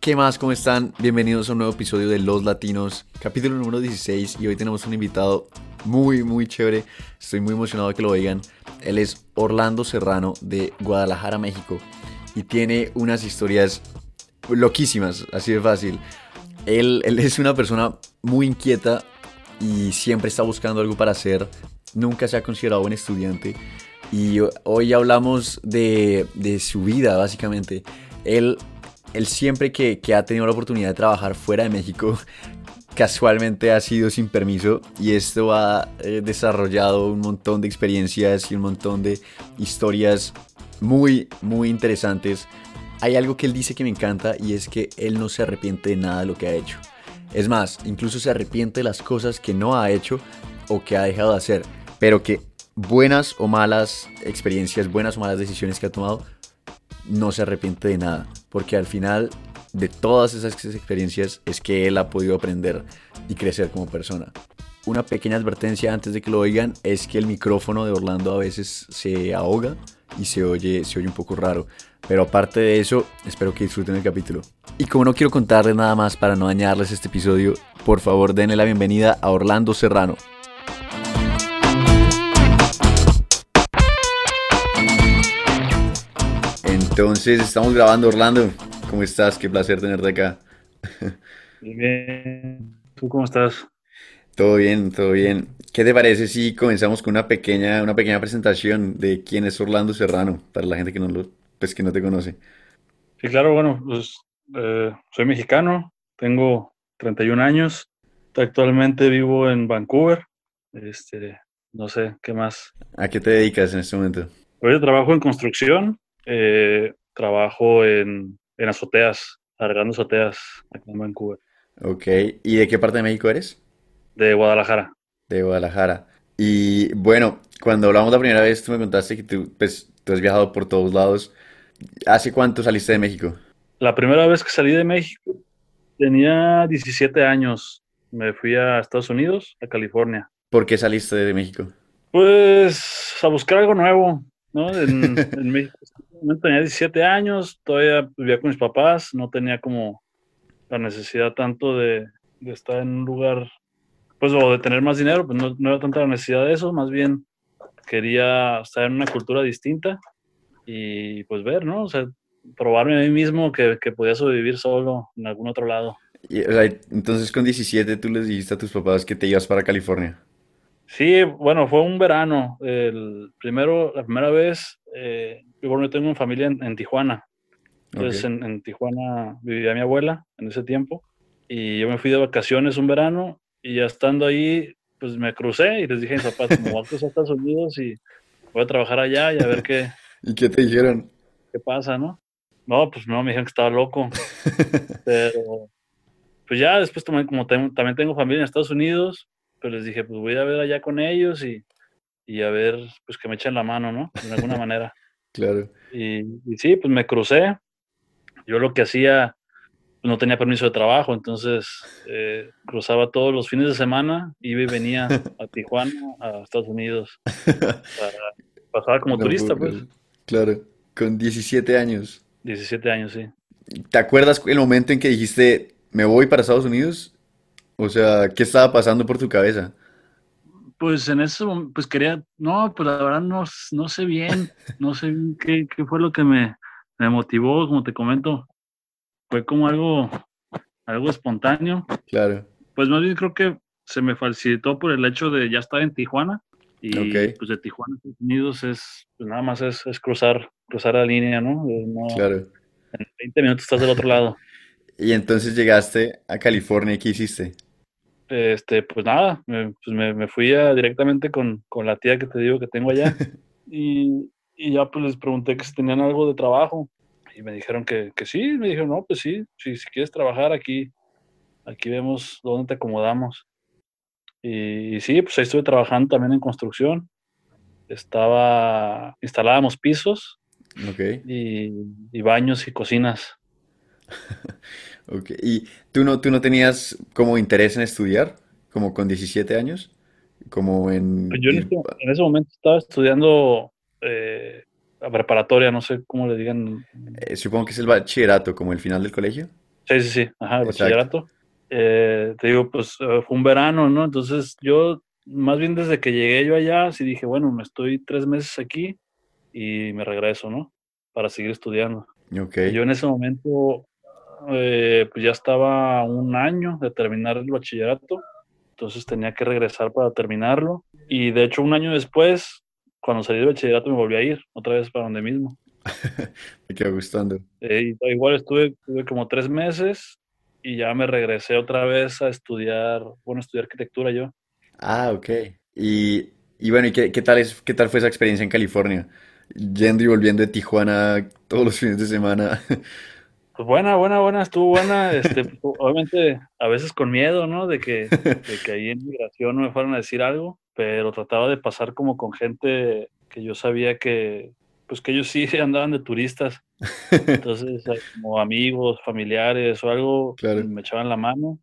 ¿Qué más? ¿Cómo están? Bienvenidos a un nuevo episodio de Los Latinos, capítulo número 16 y hoy tenemos un invitado muy, muy chévere. Estoy muy emocionado que lo oigan. Él es Orlando Serrano de Guadalajara, México y tiene unas historias loquísimas, así de fácil. Él, él es una persona muy inquieta y siempre está buscando algo para hacer. Nunca se ha considerado un estudiante. Y hoy hablamos de, de su vida, básicamente. Él, él siempre que, ha tenido la oportunidad de trabajar fuera de México, casualmente ha sido sin permiso y esto ha eh, desarrollado un montón de experiencias y un montón de historias muy, muy interesantes. Hay algo que él dice que me encanta y es que él no se arrepiente de nada de lo que ha hecho. Es más, incluso se arrepiente de las cosas que no ha hecho o que ha dejado de hacer, pero que buenas o malas experiencias, buenas o malas decisiones que ha tomado, no se arrepiente de nada, porque al final de todas esas experiencias es que él ha podido aprender y crecer como persona. Una pequeña advertencia antes de que lo oigan es que el micrófono de Orlando a veces se ahoga y se oye, se oye un poco raro. Pero aparte de eso, espero que disfruten el capítulo. Y como no quiero contarles nada más para no dañarles este episodio, por favor denle la bienvenida a Orlando Serrano. Entonces, estamos grabando Orlando. ¿Cómo estás? Qué placer tenerte acá. Bien. ¿Tú cómo estás? Todo bien, todo bien. ¿Qué te parece si comenzamos con una pequeña, una pequeña presentación de quién es Orlando Serrano, para la gente que no, lo, pues, que no te conoce? Sí, claro, bueno, pues eh, soy mexicano, tengo 31 años, actualmente vivo en Vancouver, este, no sé, ¿qué más? ¿A qué te dedicas en este momento? Hoy trabajo en construcción, eh, trabajo en, en azoteas, arreglando azoteas aquí en Vancouver. Ok, ¿y de qué parte de México eres? De Guadalajara. De Guadalajara. Y bueno, cuando hablamos la primera vez, tú me contaste que tú, pues, tú has viajado por todos lados. ¿Hace cuánto saliste de México? La primera vez que salí de México tenía 17 años. Me fui a Estados Unidos, a California. ¿Por qué saliste de México? Pues a buscar algo nuevo, ¿no? En, en México tenía 17 años, todavía vivía con mis papás, no tenía como la necesidad tanto de, de estar en un lugar pues o de tener más dinero, pues no, no, era tanta la necesidad de eso, más bien quería estar en una cultura distinta y pues ver, ¿no? O sea, probarme a mí mismo que, que podía sobrevivir solo en algún otro lado. Y, o sea, entonces con 17 tú les dijiste a tus papás que te ibas para California. Sí, bueno, fue un verano. El primero, la primera vez, eh, yo bueno, tengo una familia en, en Tijuana. Entonces okay. en, en Tijuana vivía mi abuela en ese tiempo y yo me fui de vacaciones un verano y ya estando ahí, pues me crucé y les dije a mis papás, me voy a cruzar a Estados Unidos y voy a trabajar allá y a ver qué. ¿Y qué te dijeron? ¿Qué pasa, no? No, pues no, me dijeron que estaba loco. Pero, pues ya después también, como tengo, también tengo familia en Estados Unidos, pues les dije, pues voy a ver allá con ellos y, y a ver, pues que me echen la mano, ¿no? De alguna manera. Claro. Y, y sí, pues me crucé. Yo lo que hacía no tenía permiso de trabajo, entonces eh, cruzaba todos los fines de semana, iba y venía a Tijuana, a Estados Unidos, para pasar como no, turista, pues. Claro, con 17 años. 17 años, sí. ¿Te acuerdas el momento en que dijiste, me voy para Estados Unidos? O sea, ¿qué estaba pasando por tu cabeza? Pues en eso, pues quería, no, pues la verdad no, no sé bien, no sé qué, qué fue lo que me, me motivó, como te comento, fue como algo, algo espontáneo. Claro. Pues más bien creo que se me facilitó por el hecho de ya estar en Tijuana. Y okay. pues de Tijuana a Estados Unidos es, pues nada más es, es, cruzar, cruzar la línea, ¿no? no claro. En 20 minutos estás del otro lado. y entonces llegaste a California, ¿qué hiciste? Este, pues nada, me, pues me, me fui a, directamente con, con, la tía que te digo que tengo allá. y, y ya pues les pregunté que si tenían algo de trabajo y me dijeron que, que, sí, me dijeron, no, pues sí, si, si quieres trabajar aquí, aquí vemos dónde te acomodamos. Y, y, sí, pues ahí estuve trabajando también en construcción. Estaba, instalábamos pisos okay. y, y, baños y cocinas. ok, ¿y tú no, tú no tenías como interés en estudiar, como con 17 años? Como en... Pues yo en, ese, en ese momento estaba estudiando... Eh, la preparatoria, no sé cómo le digan. Eh, supongo que es el bachillerato, como el final del colegio. Sí, sí, sí, ajá, el bachillerato. Eh, te digo, pues eh, fue un verano, ¿no? Entonces yo, más bien desde que llegué yo allá, sí dije, bueno, me estoy tres meses aquí y me regreso, ¿no? Para seguir estudiando. Okay. Yo en ese momento, eh, pues ya estaba un año de terminar el bachillerato, entonces tenía que regresar para terminarlo. Y de hecho, un año después, cuando salí del bachillerato, me volví a ir otra vez para donde mismo. me quedó gustando. Eh, igual estuve, estuve como tres meses y ya me regresé otra vez a estudiar, bueno, estudiar arquitectura yo. Ah, ok. Y, y bueno, ¿y qué, qué, tal es, qué tal fue esa experiencia en California? Yendo y volviendo de Tijuana todos los fines de semana. Pues buena, buena, buena, estuvo buena. Este, obviamente, a veces con miedo, ¿no? De que, de que ahí en migración no me fueran a decir algo, pero trataba de pasar como con gente que yo sabía que, pues que ellos sí andaban de turistas. Entonces, como amigos, familiares o algo, me echaban la mano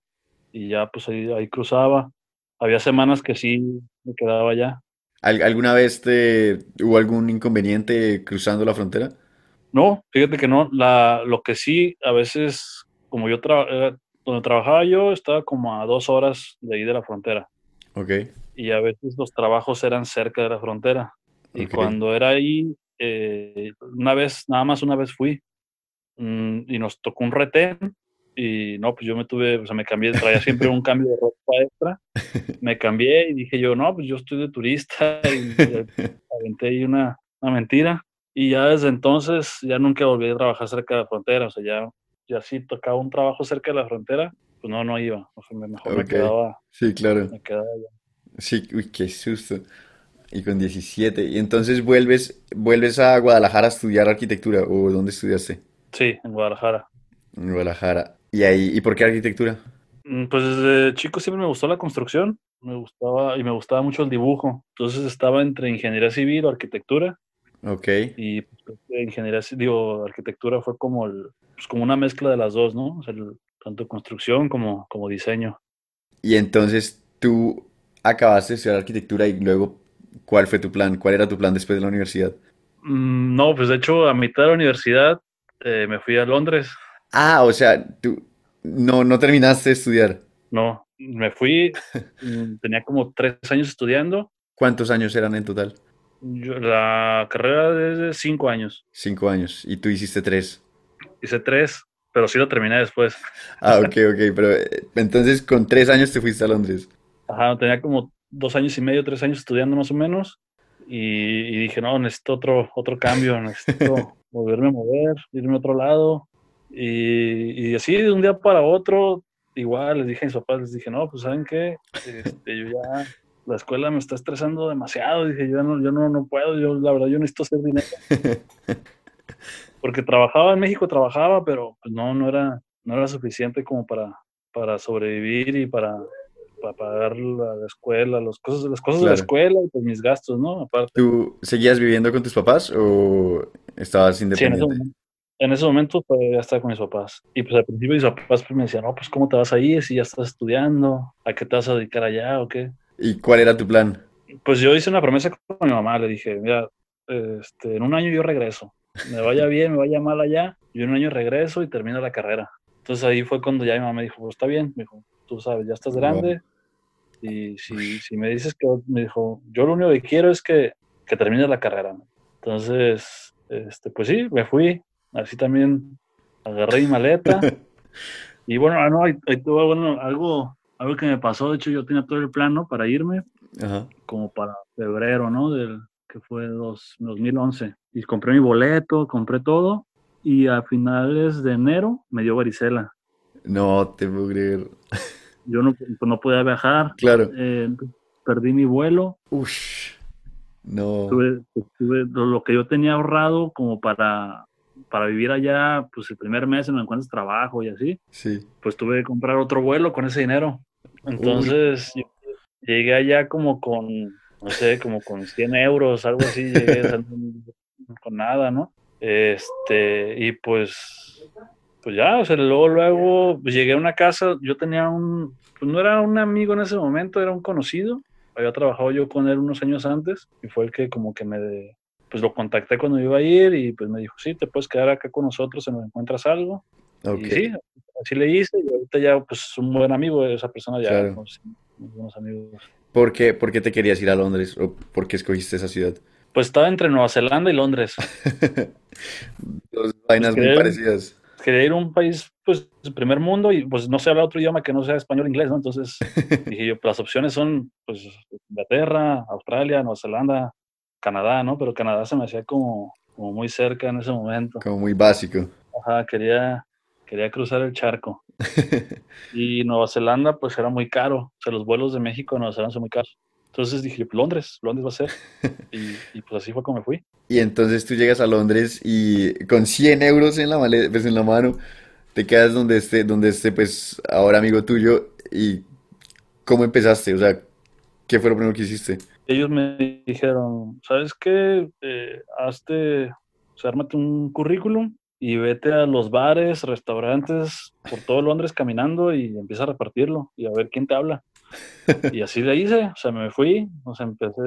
y ya pues ahí, ahí cruzaba. Había semanas que sí me quedaba allá. ¿Alguna vez te, hubo algún inconveniente cruzando la frontera? No, fíjate que no. La, lo que sí, a veces, como yo trabajaba, donde trabajaba yo, estaba como a dos horas de ahí de la frontera. Ok. Y a veces los trabajos eran cerca de la frontera. Y cuando era ahí, eh, una vez, nada más una vez fui mm, y nos tocó un retén y no, pues yo me tuve, o sea, me cambié, traía siempre un cambio de ropa extra, me cambié y dije yo, no, pues yo estoy de turista y aventé ahí una, una mentira y ya desde entonces ya nunca volví a trabajar cerca de la frontera, o sea, ya, ya sí tocaba un trabajo cerca de la frontera, pues no, no iba, o sea, mejor me quedaba. Sí, claro. Me quedaba allá. Sí, uy, qué susto. Y con 17. Y entonces vuelves, vuelves a Guadalajara a estudiar arquitectura, ¿o dónde estudiaste? Sí, en Guadalajara. En Guadalajara. ¿Y ahí, y por qué arquitectura? Mm, pues desde chico siempre me gustó la construcción, me gustaba y me gustaba mucho el dibujo. Entonces estaba entre ingeniería civil o arquitectura. Ok. Y pues, ingeniería, digo, arquitectura fue como, el, pues, como una mezcla de las dos, ¿no? O sea, tanto construcción como, como diseño. Y entonces tú acabaste de estudiar arquitectura y luego, ¿cuál fue tu plan? ¿Cuál era tu plan después de la universidad? Mm, no, pues de hecho, a mitad de la universidad eh, me fui a Londres. Ah, o sea, tú no, no terminaste de estudiar. No, me fui, mm, tenía como tres años estudiando. ¿Cuántos años eran en total? La carrera de cinco años. Cinco años. ¿Y tú hiciste tres? Hice tres, pero sí lo terminé después. Ah, ok, ok. Pero eh, entonces con tres años te fuiste a Londres. Ajá, tenía como dos años y medio, tres años estudiando más o menos. Y, dije, no, necesito otro, otro cambio, necesito volverme a mover, irme a otro lado. Y, y, así de un día para otro, igual les dije a mis papás, les dije, no, pues saben qué, este, yo ya la escuela me está estresando demasiado. Dije, yo no, yo no, no puedo, yo la verdad yo necesito hacer dinero. Porque trabajaba en México, trabajaba, pero pues no, no era, no era suficiente como para, para sobrevivir y para, para pagar la, escuela, las cosas, las cosas de la escuela y pues mis gastos, ¿no? Aparte. ¿Tú seguías viviendo con tus papás o estabas independiente? Sí, en ese momento pues, ya estaba con mis papás. Y pues al principio mis papás pues, me decían, no, pues ¿cómo te vas a ir si ya estás estudiando? ¿A qué te vas a dedicar allá o qué? ¿Y cuál era tu plan? Pues yo hice una promesa con mi mamá, le dije, mira, este, en un año yo regreso, me vaya bien, me vaya mal allá, yo en un año regreso y termino la carrera. Entonces ahí fue cuando ya mi mamá me dijo, pues está bien, me dijo, tú sabes, ya estás grande y si, si, me dices que, me dijo, yo lo único que quiero es que, que termines la carrera. Entonces, este, pues sí, me fui, así también agarré mi maleta y bueno, ah, no, ahí tuvo, bueno, algo algo que me pasó, de hecho yo tenía todo el plano para irme, como para febrero, ¿no? Del, que fue dos, 2011. Y compré mi boleto, compré todo, y a finales de enero me dio varicela. No, te puedo creer. Yo no, pues, no podía viajar. Claro. Eh, perdí mi vuelo. Ush. No. Tuve, tuve, lo que yo tenía ahorrado como para para vivir allá, pues el primer mes no encuentras trabajo y así, sí. pues tuve que comprar otro vuelo con ese dinero. Entonces llegué allá como con, no sé, como con 100 euros, algo así, llegué con nada, ¿no? Este, y pues, pues ya, o sea, luego, luego pues llegué a una casa, yo tenía un, pues no era un amigo en ese momento, era un conocido, había trabajado yo con él unos años antes y fue el que como que me, pues lo contacté cuando iba a ir y pues me dijo, sí, te puedes quedar acá con nosotros si nos encuentras algo. Y sí, así le hice y ahorita ya pues un buen amigo esa persona ya Claro. pues, buenos amigos. ¿Por qué, por qué te querías ir a Londres? ¿O por qué escogiste esa ciudad? Pues estaba entre Nueva Zelanda y Londres. Dos vainas muy creo- parecidas. Quería ir a un país pues primer mundo y pues no sé hablar otro idioma que no sea español inglés, ¿no? Entonces dije yo, pues, las opciones son pues Inglaterra, Australia, Nueva Zelanda, Canadá, ¿no? Pero Canadá se me hacía como, como muy cerca en ese momento. Como muy básico. Ajá, quería, quería cruzar el charco. Y Nueva Zelanda, pues era muy caro. O sea, los vuelos de México a Nueva Zelanda son muy caros. Entonces dije, Londres, Londres va a ser. Y, y, pues así fue como me fui. Y entonces tú llegas a Londres y con 100 euros en la maleta, pues en la mano, te quedas donde esté, donde esté, pues ahora amigo tuyo. ¿Y cómo empezaste? O sea, ¿qué fue lo primero que hiciste? Ellos me dijeron, ¿sabes qué? Eh, hazte, o sea, ármate un currículum y vete a los bares, restaurantes por todo Londres caminando y empieza a repartirlo y a ver quién te habla. Y así le hice, o sea, me fui, o sea, empecé,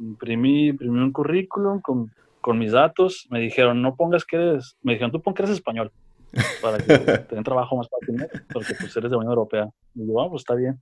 imprimí, imprimí un currículum con, con mis datos, me dijeron, no pongas que eres, me dijeron, tú pon que eres español, para que te den trabajo más fácil, porque pues eres de Unión Europea. Y yo, ah, pues está bien.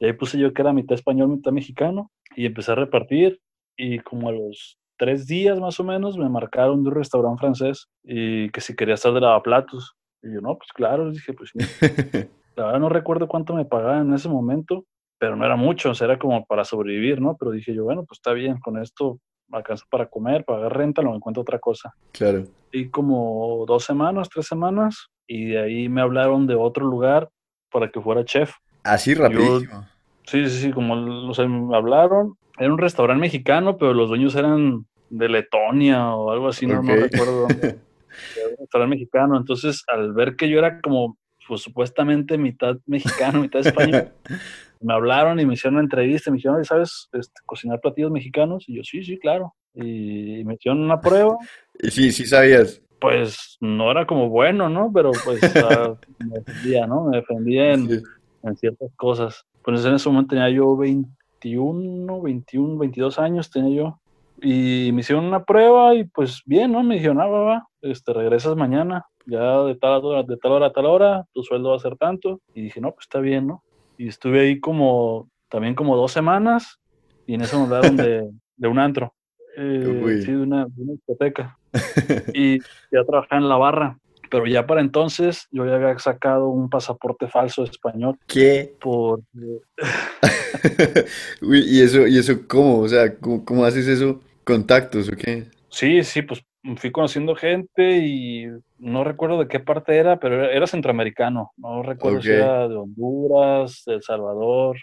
Y ahí puse yo que era mitad español, mitad mexicano, y empecé a repartir, y como a los tres días más o menos me marcaron de un restaurante francés, y que si quería estar de lavaplatos. Y yo, no, pues claro, dije, pues sí. La verdad no recuerdo cuánto me pagaban en ese momento, pero no era mucho, o sea, era como para sobrevivir, ¿no? Pero dije yo, bueno, pues está bien, con esto alcanza para comer, pagar renta, lo encuentro otra cosa. Claro. Y como dos semanas, tres semanas, y de ahí me hablaron de otro lugar para que fuera chef. Así rapidísimo. Sí, sí, sí, como o sea, me hablaron, era un restaurante mexicano, pero los dueños eran de Letonia o algo así, no, no recuerdo dónde. Era un restaurante mexicano, entonces al ver que yo era como, pues supuestamente mitad mexicano, mitad español, me hablaron y me hicieron una entrevista, y me dijeron, "Oye, ¿sabes este, cocinar platillos mexicanos? Y yo, sí, sí, claro. Y me hicieron una prueba, Y sí, sí sabías. pues no era como bueno, ¿no? Pero pues ah, me defendía, ¿no? Me defendía en, Sí. En ciertas cosas. Pues en ese momento tenía yo 21, 21, 22 años tenía yo. Y me hicieron una prueba y pues bien, ¿no? Me dijeron, ah, va, va, este, regresas mañana, ya de tal, hora, de tal hora a tal hora, tu sueldo va a ser tanto. Y dije, no, pues está bien, ¿no? Y estuve ahí como, también como dos semanas y en eso me hablaron de, de un antro. Eh, sí, de una, de una discoteca. y ya trabajaba en la barra. Pero ya para entonces yo ya había sacado un pasaporte falso español ¿Qué? por Uy, ¿y eso, y eso cómo? O sea, ¿cómo, cómo haces eso? ¿Contactos o qué? Sí, sí, pues fui conociendo gente y no recuerdo de qué parte era, pero era, era centroamericano. No recuerdo si era de Honduras, de El Salvador,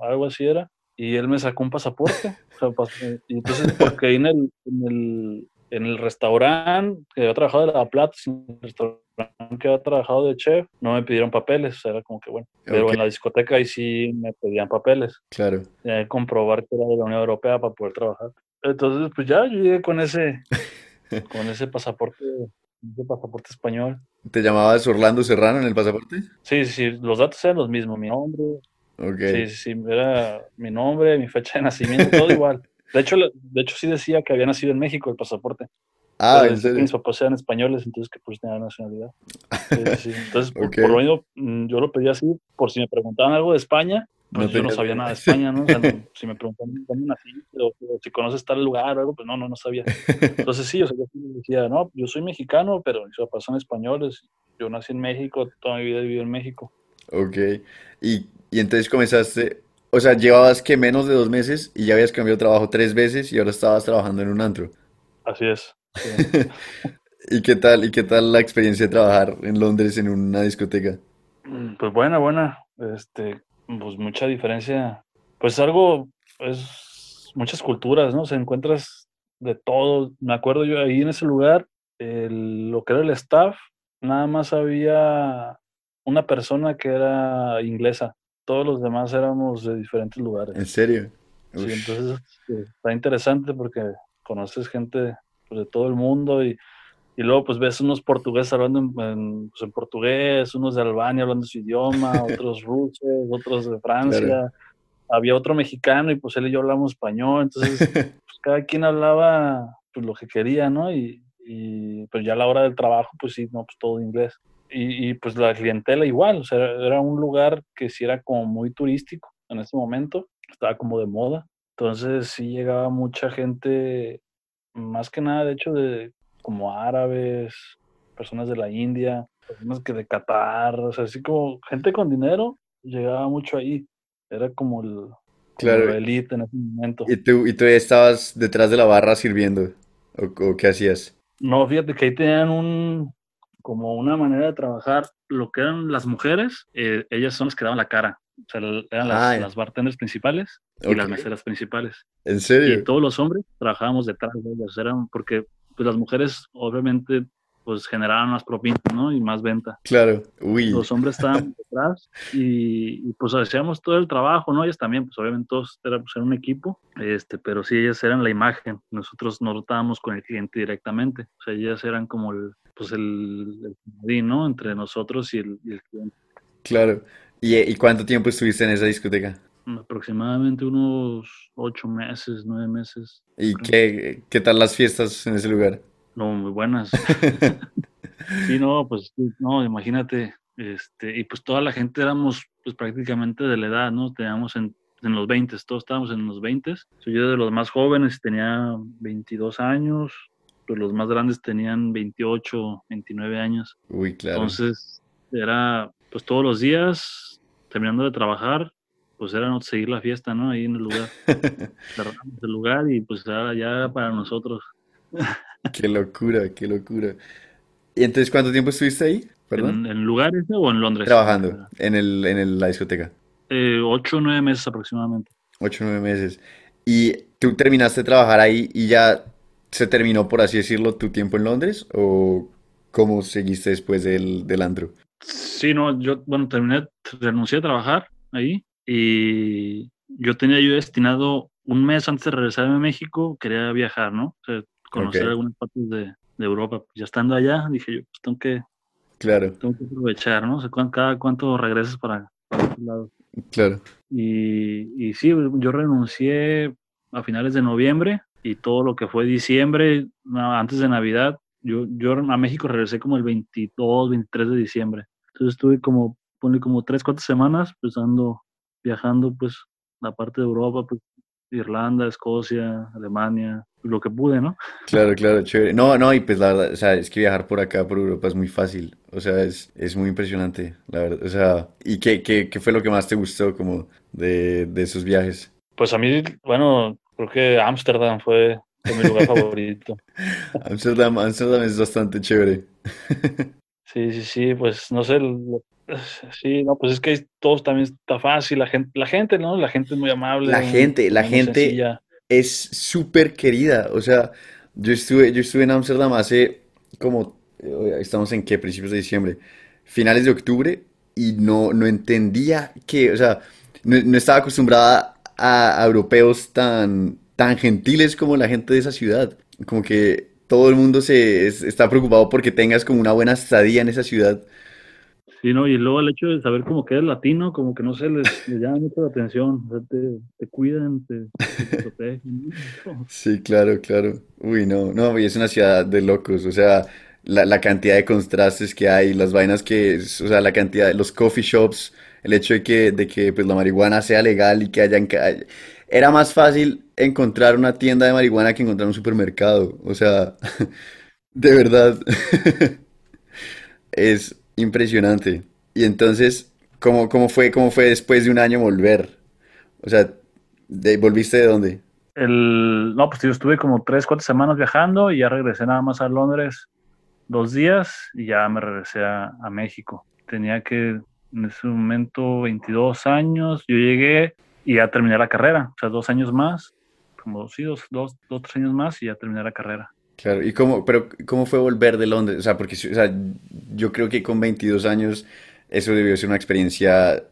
algo así era. Y él me sacó un pasaporte. o sea, y entonces, porque ahí en el, en el, en el restaurante que había trabajado de lavaplatos, en el restaurante que había trabajado de chef, no me pidieron papeles. O sea, era como que bueno. Pero en la discoteca ahí sí me pedían papeles. Claro. Que comprobar que era de la Unión Europea para poder trabajar. Entonces, pues ya yo llegué con ese, con ese pasaporte, ese pasaporte español. ¿Te llamabas Orlando Serrano en el pasaporte? Sí, sí, los datos eran los mismos, mi nombre, Ok. sí, sí, sí, era mi nombre, mi fecha de nacimiento, todo igual. De hecho, de hecho sí decía que había nacido en México el pasaporte. Ah, pero ¿en serio? mis papás eran españoles, entonces que pues tenía nacionalidad. Sí, sí. Entonces, por, Ok. por lo mismo, mm, yo lo pedí así, por si me preguntaban algo de España, pues No yo no sabía nada de España, ¿no? O sea, no- si me preguntaban dónde nací, o, o si conoces tal lugar o algo, pues no, no, no sabía. Entonces sí, o sea, yo decía, no, yo soy mexicano, pero mis papás son españoles. Yo nací en México, toda mi vida he vivido en México. Ok. Y, y entonces comenzaste, o sea, llevabas que menos de dos meses y ya habías cambiado de trabajo tres veces y ahora estabas trabajando en un antro. Así es. ¿Y qué tal, y qué tal la experiencia de trabajar en Londres en una discoteca? Mm, Pues buena, buena. Este, pues mucha diferencia. Pues algo, es muchas culturas, ¿no? O sea, encuentras de todo. Me acuerdo yo ahí en ese lugar, el- lo que era el staff, nada más había una persona que era inglesa. Todos los demás éramos de diferentes lugares. ¿En serio? Sí, entonces eh, está interesante porque conoces gente pues, de todo el mundo y, y luego pues ves unos portugueses hablando en, en, pues, en portugués, unos de Albania hablando su idioma, otros rusos, otros de Francia, Claro. había otro mexicano y pues él y yo hablamos español, entonces pues cada quien hablaba pues lo que quería, ¿no? Y, y pues ya a la hora del trabajo pues sí, no, pues todo inglés. Y, pues la clientela igual, o sea, era un lugar que sí era como muy turístico en ese momento, estaba como de moda. Entonces sí llegaba mucha gente, más que nada, de hecho, de como árabes, personas de la India, personas que de Qatar, o sea, así como gente con dinero, llegaba mucho ahí. Era como el, Claro. elite en ese momento. ¿Y tú, y tú estabas detrás de la barra sirviendo? ¿O, o qué hacías? No, fíjate que ahí tenían un, como una manera de trabajar lo que eran las mujeres, eh, ellas son las que daban la cara. O sea, eran las, las bartenders principales y las meseras principales. ¿En Y serio? todos los hombres trabajábamos detrás de ellas. Eran porque pues, las mujeres obviamente pues generaban más propinas, ¿no? Y más venta. Claro. Uy. Los hombres estaban detrás y, y, pues hacíamos todo el trabajo, ¿no? Ellas también, pues obviamente todos era, pues, era un equipo, este, pero sí, ellas eran la imagen. Nosotros no tratábamos con el cliente directamente. O sea, ellas eran como el, pues el, el ¿no? Entre nosotros y el, y el cliente. Claro. ¿Y, y cuánto tiempo estuviste en esa discoteca? Aproximadamente unos ocho meses, nueve meses. ¿Y qué, qué tal las fiestas en ese lugar? No, muy buenas. Sí, no, pues no, imagínate, este, y pues toda la gente éramos pues prácticamente de la edad, ¿no? Teníamos en, en los 20, todos estábamos en los 20. Soy yo de los más jóvenes, tenía 22 años, pues los más grandes tenían 28, 29 años. Uy, claro. Entonces, era pues todos los días, terminando de trabajar, pues era no seguir la fiesta, ¿no? Ahí en el lugar, cerramos el lugar y pues era ya para nosotros. Qué locura, qué locura. ¿Y entonces cuánto tiempo estuviste ahí? Perdón. ¿En, en lugar ese o en Londres? Trabajando en el, en el- la discoteca. Eh, ocho o nueve meses aproximadamente. Ocho o nueve meses. ¿Y tú terminaste de trabajar ahí y ya se terminó, por así decirlo, tu tiempo en Londres? ¿O cómo seguiste después del, del antro? Sí, no, yo, bueno, terminé, renuncié a trabajar ahí y yo tenía yo destinado un mes antes de regresarme a México, quería viajar, ¿no? O sea, conocer Ok. algunas partes de, de Europa. Ya estando allá, dije yo, pues tengo que, Claro, tengo que aprovechar, ¿no? O sea, cada cuánto regresas para, para otro lado. claro. Y, y sí, yo renuncié a finales de noviembre y todo lo que fue diciembre, antes de Navidad, yo, yo a México regresé como el 22, 23 de diciembre. Entonces estuve como, ponle como 3, 4 semanas, pues ando viajando, pues, la parte de Europa, pues, Irlanda, Escocia, Alemania, lo que pude, ¿no? Claro, claro, chévere. No, no, y pues la verdad, o sea, es que viajar por acá, por Europa, es muy fácil. O sea, es, es muy impresionante, la verdad. O sea, ¿y qué, qué, qué fue lo que más te gustó como de, de esos viajes? Pues a mí, bueno, creo que Ámsterdam fue, fue mi lugar favorito. Amsterdam, Amsterdam es bastante chévere. Sí, sí, sí, pues no sé, lo- sí, no, pues es que todos también está fácil, la gente, la gente, ¿no? La gente es muy amable, La gente, la gente sencilla. Es súper querida. O sea, yo estuve, yo estuve en Ámsterdam hace como, eh, estamos en qué, principios de diciembre, finales de octubre, y no, no entendía que, o sea, no, estaba acostumbrada a, europeos tan, tan gentiles como la gente de esa ciudad. Como que todo el mundo se es- está preocupado porque tengas como una buena estadía en esa ciudad. Sí, ¿no? Y luego el hecho de saber como que eres latino, como que no sé, les, les llama mucho la atención, o sea, te, te cuidan, te, te protegen, ¿no? Sí, claro, claro. Uy, no, no, y es una ciudad de locos, o sea, la, la cantidad de contrastes que hay, las vainas que, es- o sea, la cantidad de los coffee shops, el hecho de que, de que pues la marihuana sea legal y que hayan, ca- era más fácil encontrar una tienda de marihuana que encontrar un supermercado, o sea, de verdad, es impresionante. Y entonces, ¿cómo, cómo fue, cómo fue después de un año volver? O sea, de- ¿volviste de dónde? El, no, pues yo estuve como tres, cuatro semanas viajando y ya regresé nada más a Londres dos días y ya me regresé a, a México. Tenía que, en ese momento, 22 años. Yo llegué y ya terminé la carrera, o sea, dos años más, como sí, dos, dos, dos, tres años más y ya terminé la carrera. Claro, ¿y cómo, pero cómo fue volver de Londres? O sea, porque o sea, yo creo que con 22 años eso debió ser una experiencia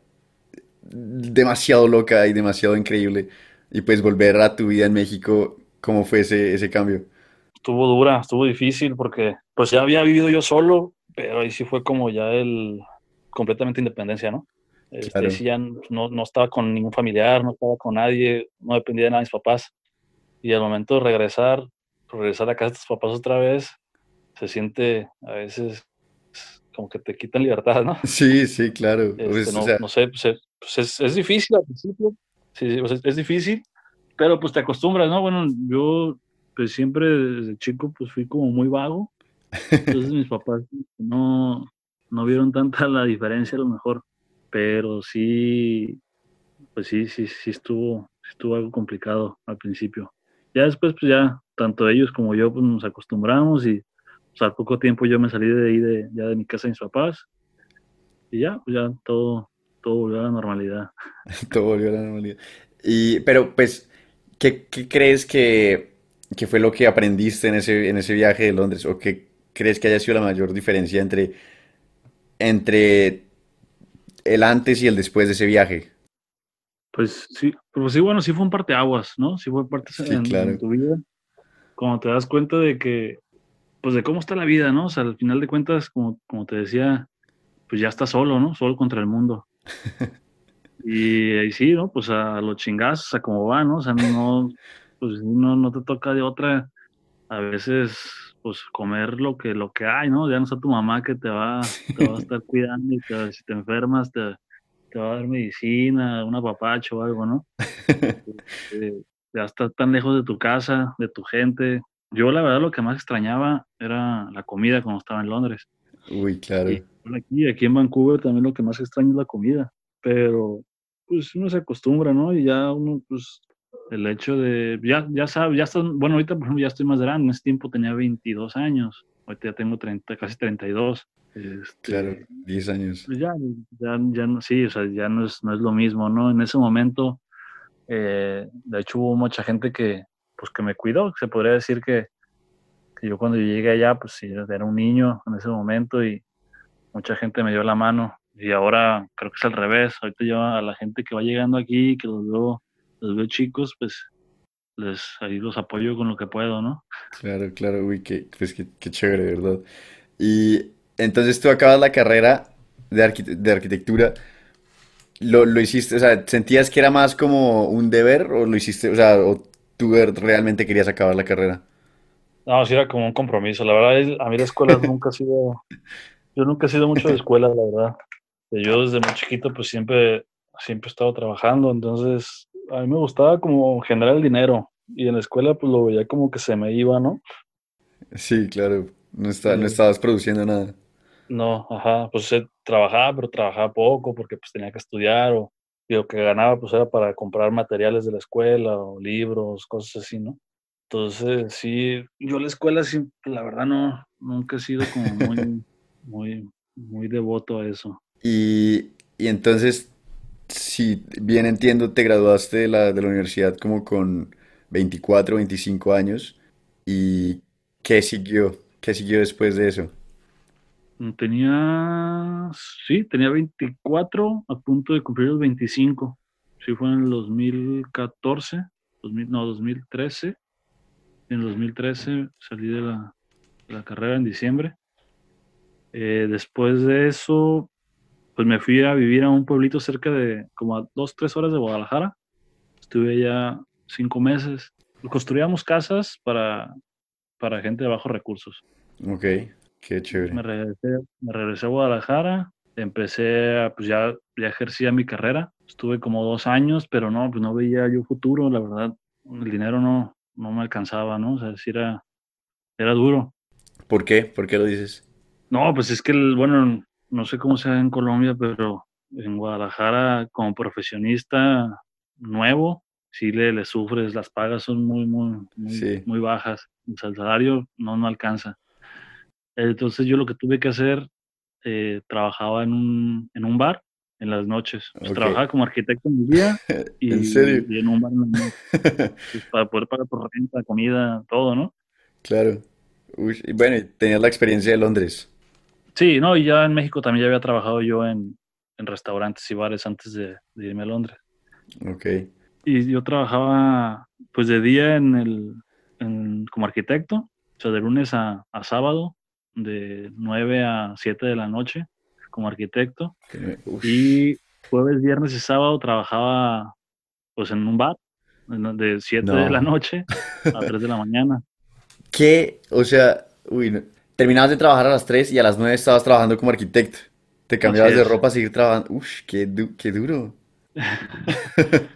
demasiado loca y demasiado increíble. Y pues volver a tu vida en México, ¿cómo fue ese, ese cambio? Estuvo dura, estuvo difícil porque pues ya había vivido yo solo, pero ahí sí fue como ya el completamente independencia, ¿no? Este, Claro. sí ya no, no estaba con ningún familiar, no estaba con nadie, no dependía de nada de mis papás. Y al momento de regresar, regresar a casa de tus papás otra vez, se siente a veces como que te quitan libertad, ¿no? Sí, sí, claro. Este, Pues, o no, sea, no sé, pues, es, pues es- es difícil al principio, sí, es difícil, pero pues te acostumbras, ¿no? Bueno, yo pues siempre desde chico pues fui como muy vago, entonces mis papás no, no vieron tanta la diferencia a lo mejor, pero sí, pues sí, sí, sí estuvo, sí estuvo algo complicado al principio. Ya después pues ya, tanto ellos como yo pues nos acostumbramos y pues, al poco tiempo yo me salí de ahí, de, ya de mi casa de mis papás y ya, pues ya todo, todo volvió a la normalidad. todo volvió a la normalidad. Y, pero, pues, ¿qué, qué crees que, que fue lo que aprendiste en ese, en ese viaje de Londres? ¿O qué crees que haya sido la mayor diferencia entre, entre el antes y el después de ese viaje? Pues sí, pues sí, bueno, sí fue un parteaguas, ¿no? Sí fue parte Sí, en, claro. en tu vida, cuando te das cuenta de que, pues de cómo está la vida, ¿no? O sea, al final de cuentas, como, como te decía, pues ya estás solo, ¿no? Solo contra el mundo. Y ahí sí, ¿no? Pues a los chingazos, a cómo va, ¿no? O sea, no, pues no, no te toca de otra, a veces, pues comer lo que, lo que hay, ¿no? Ya no está tu mamá que te va, te va a estar cuidando y te- si te enfermas te, te va a dar medicina, un apapacho o algo, ¿no? Eh, ya estás tan lejos de tu casa, de tu gente. Yo la verdad lo que más extrañaba era la comida cuando estaba en Londres. Uy, claro. Y aquí, aquí en Vancouver también lo que más extraño es la comida, pero pues uno se acostumbra, ¿no? Y ya uno, pues el hecho de, ya, ya sabe, ya está, bueno, ahorita por ejemplo ya estoy más grande, en ese tiempo tenía 22 años, ahorita ya tengo 30, casi 32. Este, Claro, 10 años. pues ya, ya, ya no, sí, o sea, ya no es, no es lo mismo, ¿no? En ese momento, eh, de hecho hubo mucha gente que, pues que me cuidó, se podría decir que, que yo cuando llegué allá, pues sí, era un niño en ese momento y mucha gente me dio la mano y ahora creo que es al revés, ahorita yo a la gente que va llegando aquí, que los veo, los veo chicos, pues les, ahí los apoyo con lo que puedo, ¿no? Claro, claro, uy, qué, pues qué, qué chévere, ¿verdad? Y entonces tú acabas la carrera de, arquite- de arquitectura, ¿lo, lo hiciste, o sea, sentías que era más como un deber o lo hiciste, o sea, o tú ver- realmente querías acabar la carrera? No, sí era como un compromiso. La verdad, es- a mí la escuela nunca ha sido, yo nunca he sido mucho de escuela, la verdad. Yo desde muy chiquito, pues siempre, siempre he estado trabajando, entonces a mí me gustaba como generar el dinero y en la escuela pues lo veía como que se me iba, ¿no? Sí, claro, no está, no estabas produciendo nada. no, ajá, pues eh, trabajaba, pero trabajaba poco porque pues tenía que estudiar o y lo que ganaba pues era para comprar materiales de la escuela o libros, cosas así, ¿no? Entonces, sí, yo la escuela sí, la verdad no, nunca he sido como muy, muy, muy devoto a eso. Y, y entonces, si bien entiendo, te graduaste de la, de la universidad como con 24, 25 años. ¿Y qué siguió? ¿Qué siguió después de eso? Mm, Tenía, sí, tenía 24, a punto de cumplir los 25. Sí, fue en el 2014, 2000, no, 2013. En el 2013 salí de la, la carrera en diciembre. Eh, después de eso, pues me fui a vivir a un pueblito cerca de como a dos, tres horas de Guadalajara. Estuve allá cinco meses. Construíamos casas para, para gente de bajos recursos. Ok, qué chévere. Me regresé, me regresé a Guadalajara, empecé a, pues ya, ya ejercía mi carrera. Estuve como dos años, pero no, pues no veía yo futuro, la verdad. El dinero no, no me alcanzaba, ¿no? O sea, sí era, era duro. ¿Por qué? ¿Por qué lo dices? No, pues es que, el, bueno, no sé cómo sea en Colombia, pero en Guadalajara, como profesionista nuevo, sí le, le sufres, las pagas son muy, muy, muy, Sí, muy bajas. O sea, el salario no, no alcanza. Entonces yo lo que tuve que hacer, eh, trabajaba en un, en un bar en las noches. Pues trabajaba como arquitecto en el día ¿En y, serio? y en un bar en la noche, pues, para poder pagar tu renta, comida, todo, ¿no? Claro. Uy, y bueno, tenías la experiencia de Londres. Sí, no, y ya en México también ya había trabajado yo en, en restaurantes y bares antes de, de irme a Londres. Ok, Y yo trabajaba pues de día en el, en- como arquitecto, o sea, de lunes a, a sábado, de 9 a 7 de la noche como arquitecto. Y jueves, viernes y sábado trabajaba pues en un bar, de 7 de la no. noche a 3 de la mañana. ¿Qué? O sea, uy, no. Terminabas de trabajar a las 3 y a las 9 estabas trabajando como arquitecto. Te cambiabas de ropa a seguir trabajando. Uf, qué, qué duro.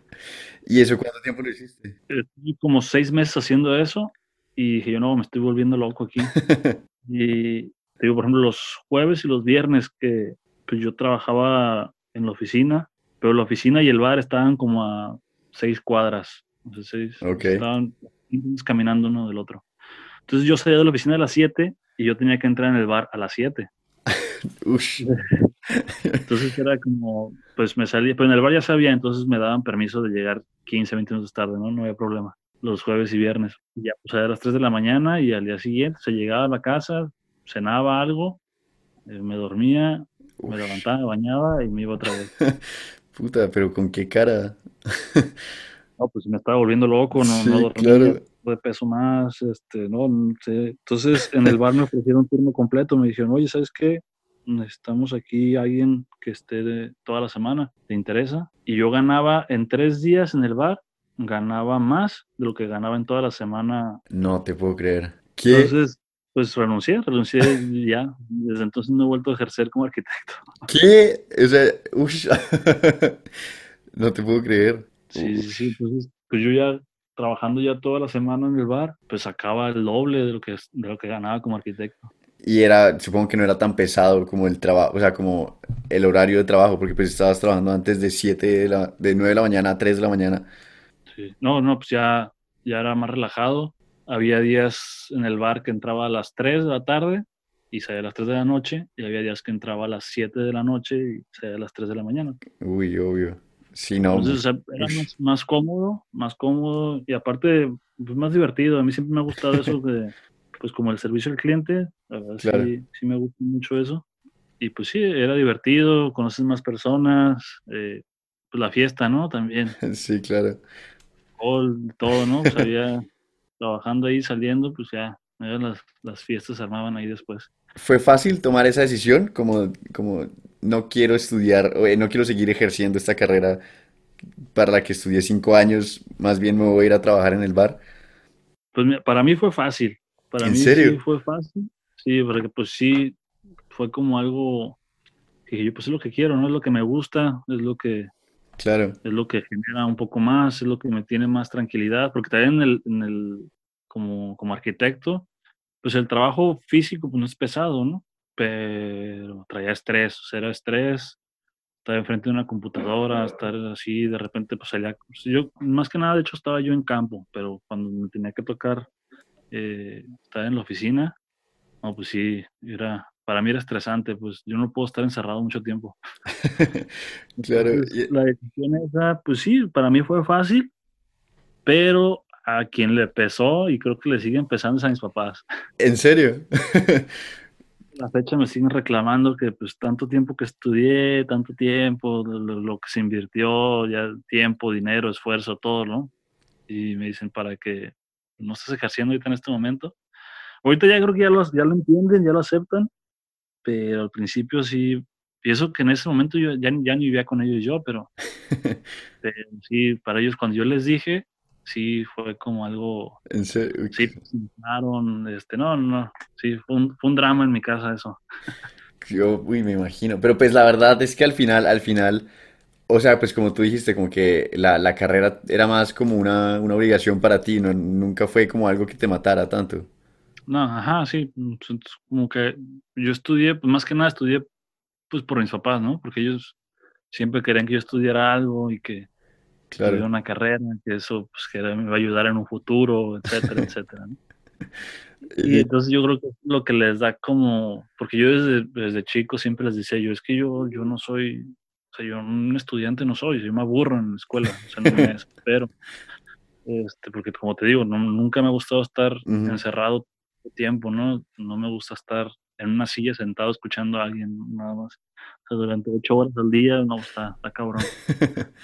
¿Y eso cuánto tiempo lo hiciste? Estuve como seis meses haciendo eso y dije, yo no, me estoy volviendo loco aquí. y digo, por ejemplo, los jueves y los viernes que pues, yo trabajaba en la oficina, pero la oficina y el bar estaban como a seis cuadras. Entonces, estaban caminando uno del otro. Entonces yo salía de la oficina a las 7 y yo tenía que entrar en el bar a las 7. entonces era como, pues me salía, pero en el bar ya sabía, entonces me daban permiso de llegar 15, 20 minutos tarde, ¿no? No había problema. Los jueves y viernes. ya, pues a las 3 de la mañana y al día siguiente se llegaba a la casa, cenaba algo, eh, me dormía, me levantaba, me bañaba y me iba otra vez. Puta, pero con qué cara. no, pues me estaba volviendo loco, no, no dormía. De peso más, este, no, Entonces en el bar me ofrecieron un turno completo, me dijeron, oye, ¿sabes qué? necesitamos aquí alguien que esté toda la semana, ¿te interesa? Y yo ganaba en tres días en el bar, ganaba más de lo que ganaba en toda la semana. No te puedo creer. ¿Qué? Entonces, pues renuncié, renuncié ya. Desde entonces no he vuelto a ejercer como arquitecto. ¿Qué? O sea, no te puedo creer. Sí, sí, sí. Entonces, pues yo ya trabajando ya toda la semana en el bar, pues sacaba el doble de lo que, de lo que ganaba como arquitecto. Y era, supongo que no era tan pesado como el trabajo, o sea, como el horario de trabajo, porque pues estabas trabajando antes de 7 de, la, de 9 de la mañana a 3 de la mañana. Sí, no, no, pues ya, ya era más relajado. Había días en el bar que entraba a las 3 de la tarde y salía a las 3 de la noche, y había días que entraba a las 7 de la noche y salía a las 3 de la mañana. Uy, obvio. Sí, no. Entonces era más, más, cómodo, más cómodo y aparte pues, más divertido. A mí siempre me ha gustado eso de pues como el servicio al cliente, sí, sí, me gusta mucho eso. Y pues sí, era divertido, conoces más personas, eh, pues la fiesta, ¿no? También. Sí, claro. todo, ¿no? Pues había, trabajando ahí, saliendo, pues ya, las, las fiestas se armaban ahí después. ¿Fue fácil tomar esa decisión? Como, como no quiero estudiar, o, eh, no quiero seguir ejerciendo esta carrera para la que estudié cinco años, más bien me voy a ir a trabajar en el bar. Pues para mí fue fácil, para ¿En mí serio? sí fue fácil. Sí, porque pues sí, fue como algo que yo pues es lo que quiero, ¿no? Es lo que me gusta, es lo que... Claro. Es lo que genera un poco más, es lo que me tiene más tranquilidad, porque también en el, en el como, como arquitecto, pues el trabajo físico pues no es pesado, ¿no? Pero traía estrés, o sea, era estrés, estar enfrente de una computadora, estar así, de repente pues allá, pues, yo más que nada, de hecho estaba yo en campo, pero cuando me tenía que tocar eh, estar en la oficina, no, pues sí, era, para mí era estresante, pues yo no puedo estar encerrado mucho tiempo. claro. la decisión esa, pues sí, para mí fue fácil, pero a quien le pesó y creo que le sigue empezando es a mis papás. ¿En serio? la fecha me siguen reclamando que pues tanto tiempo que estudié, tanto tiempo, lo, lo, que se invirtió, ya tiempo, dinero, esfuerzo, todo, ¿no? Y me dicen para que no estás ejerciendo ahorita en este momento. Ahorita ya creo que ya lo, ya lo entienden, ya lo aceptan, pero al principio sí, pienso que en ese momento yo ya, ya ni vivía con ellos yo, pero, sí, para ellos cuando yo les dije, sí fue como algo... ¿En serio? Sí, este, no, no, sí, fue un, fue un drama en mi casa eso. Yo, uy, me imagino, pero pues la verdad es que al final, al final o sea, pues como tú dijiste, como que la, la carrera era más como una, una obligación para ti, no, nunca fue como algo que te matara tanto. No, ajá, sí, mm, como que yo estudié, pues más que nada estudié pues por mis papás, ¿no? Porque ellos siempre querían que yo estudiara algo y que claro. una carrera, que eso pues que me iba a ayudar en un futuro, etcétera, etcétera, ¿no? Y entonces yo creo que lo que les da como, porque yo desde, desde chico siempre les decía yo, es que yo, yo no soy yo un estudiante no soy, yo me aburro en la escuela, o sea, no me espero. Este, porque como te digo, nunca me ha gustado estar encerrado tiempo, ¿no? No me gusta estar en una silla sentado escuchando a alguien nada más. O sea, durante ocho horas al día, no, está, está cabrón.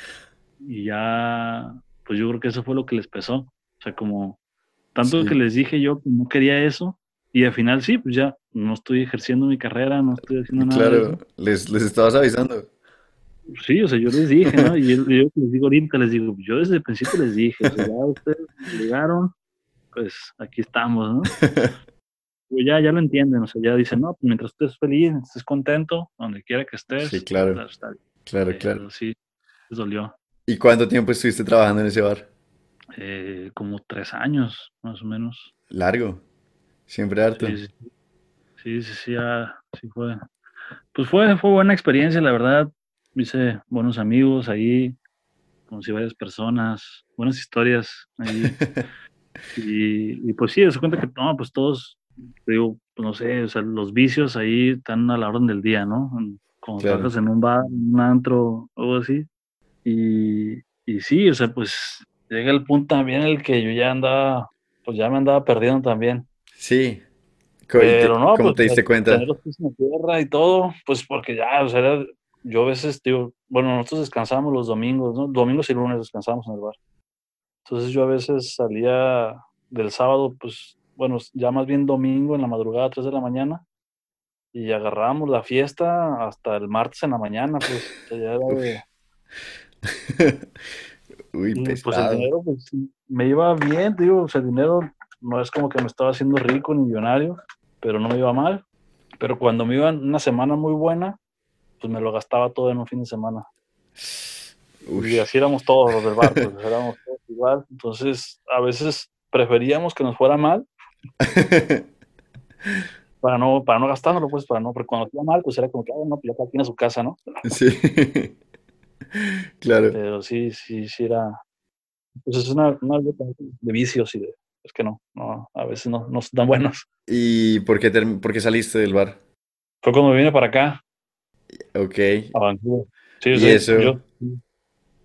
y ya, pues yo creo que eso fue lo que les pesó. O sea, como tanto que les dije yo que no quería eso, y al final sí, pues ya no estoy ejerciendo mi carrera, no estoy haciendo nada. Claro, les, les estabas avisando. Sí, o sea, yo les dije, ¿no? Y yo, les digo ahorita, les digo, yo desde el principio les dije, o sea, ya ustedes llegaron, pues aquí estamos, ¿no? ya, ya lo entienden, o sea, ya dicen, no, pues mientras estés feliz, estés contento, donde quiera que estés. Sí, claro. pues. Claro, Eh, claro. pero Sí, les dolió. ¿Y cuánto tiempo estuviste trabajando en ese bar? Eh, como tres años, más o menos. Largo. Siempre harto. Sí, sí, sí, sí, ah, sí fue. Pues fue, fue buena experiencia, la verdad. Hice buenos amigos ahí, conocí varias personas, buenas historias ahí. Y, y pues sí, se cuenta que no, pues todos, digo, pues no sé, o sea, los vicios ahí están a la orden del día, ¿no? Cuando Claro. trabajas en un bar, en un antro, algo así. Y, y sí, o sea, pues llega el punto también en el que yo ya andaba, pues ya me andaba perdiendo también. Sí. Pero no, ¿Cómo pues, te diste cuenta? Tener los pies en tierra y todo, pues porque ya, o sea, era- yo a veces, digo, bueno, nosotros descansábamos los domingos, ¿no? Domingos y lunes descansábamos en el bar. Entonces yo a veces salía del sábado, pues, bueno, ya más bien domingo en la madrugada, 3 de la mañana, y agarrábamos la fiesta hasta el martes en la mañana, pues, ya era de- Uy, y, pues el dinero, pues, me iba bien, digo, o sea, el dinero no es como que me estaba haciendo rico ni millonario, pero no me iba mal. Pero cuando me iba una semana muy buena, pues me lo gastaba todo en un fin de semana. Y así éramos todos los del bar, pues éramos todos igual. Entonces, a veces preferíamos que nos fuera mal para no, para no gastárnoslo, pues, para no, porque cuando iba mal, pues era como que, ah, no, pues ya cada quien a su casa, ¿no? Sí. Claro. Pero sí, sí, sí era, pues es una, una de vicios y de, es que no, no, a veces no, no son tan buenos. ¿Y por qué, por qué saliste del bar? Fue cuando me vine para acá, Ok. a Vancouver. Sí, ¿Y sea, eso? yo-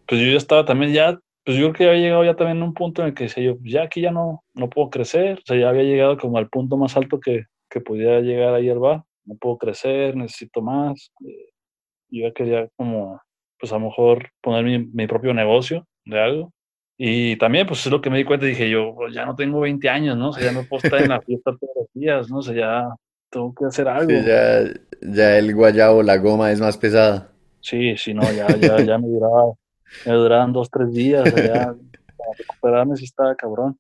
pues yo ya estaba también ya, pues yo creo que había llegado ya también a un punto en el que decía yo, ya aquí ya no, no puedo crecer, o sea, ya había llegado como al punto más alto que, que podía llegar ahí al bar, no puedo crecer, necesito más. eh, Yo ya quería como, pues a lo mejor poner mi, mi propio negocio de algo. Y también, pues es lo que me di cuenta, dije yo, pues, ya no tengo 20 años, ¿no? O sea, ya no puedo estar en la fiesta todos los días, ¿no? O sea, ya tengo que hacer algo. Sí, ya, ya el guayabo, la goma es más pesada. Sí, sí, no, ya, ya, ya me duraba, me duraban dos, tres días, o sea, ya para recuperarme sí estaba cabrón.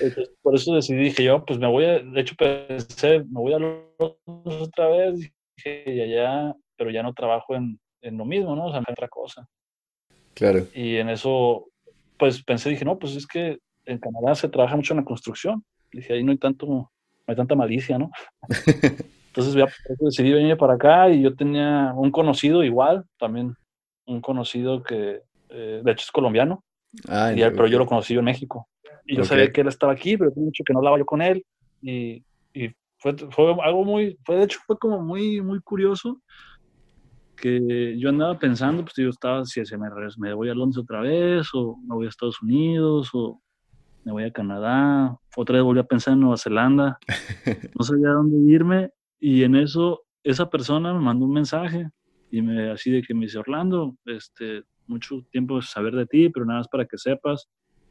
Entonces, por eso decidí, dije yo, pues me voy a, de hecho pensé, me voy a Londres otra vez, dije, y allá, pero ya no trabajo en, en lo mismo, ¿no? O sea, en otra cosa. Claro. Y en eso, pues pensé, dije, no, pues es que en Canadá se trabaja mucho en la construcción. Dije, ahí no hay tanto, no hay tanta malicia, ¿no? Entonces ya decidí venir para acá y yo tenía un conocido igual, también un conocido que eh, de hecho es colombiano, Ah, y él- pero yo lo conocí yo en México. Y yo Ok. sabía que él estaba aquí, pero mucho que no hablaba yo con él. Y, y fue, fue algo muy, fue de hecho fue como muy, muy curioso que yo andaba pensando, pues yo estaba, si se me, me voy a Londres otra vez, o me voy a Estados Unidos, o me voy a Canadá, otra vez volví a pensar en Nueva Zelanda, no sabía dónde irme, y en eso esa persona me mandó un mensaje, y me, así de que me dice, Orlando, este, mucho tiempo saber de ti, pero nada más para que sepas,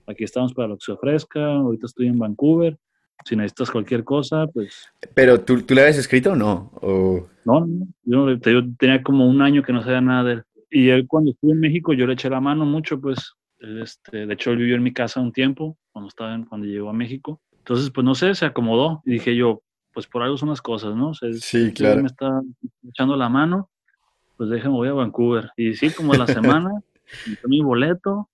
aquí estamos para lo que se ofrezca, ahorita estoy en Vancouver, si necesitas cualquier cosa, pues Pero ¿tú, tú le habías escrito o no? O... no, no, yo, te digo, tenía como un año que no sabía nada de él. Y él cuando estuvo en México yo le eché la mano mucho, pues, este, de hecho él vivió en mi casa un tiempo, cuando estaba en- cuando llegó a México. Entonces, pues no sé, se acomodó y dije yo, pues por algo son las cosas, ¿no? O sea, Sí, este claro. Me está echando la mano, pues déjame, voy a Vancouver. Y sí, como a la semana, compré mi boleto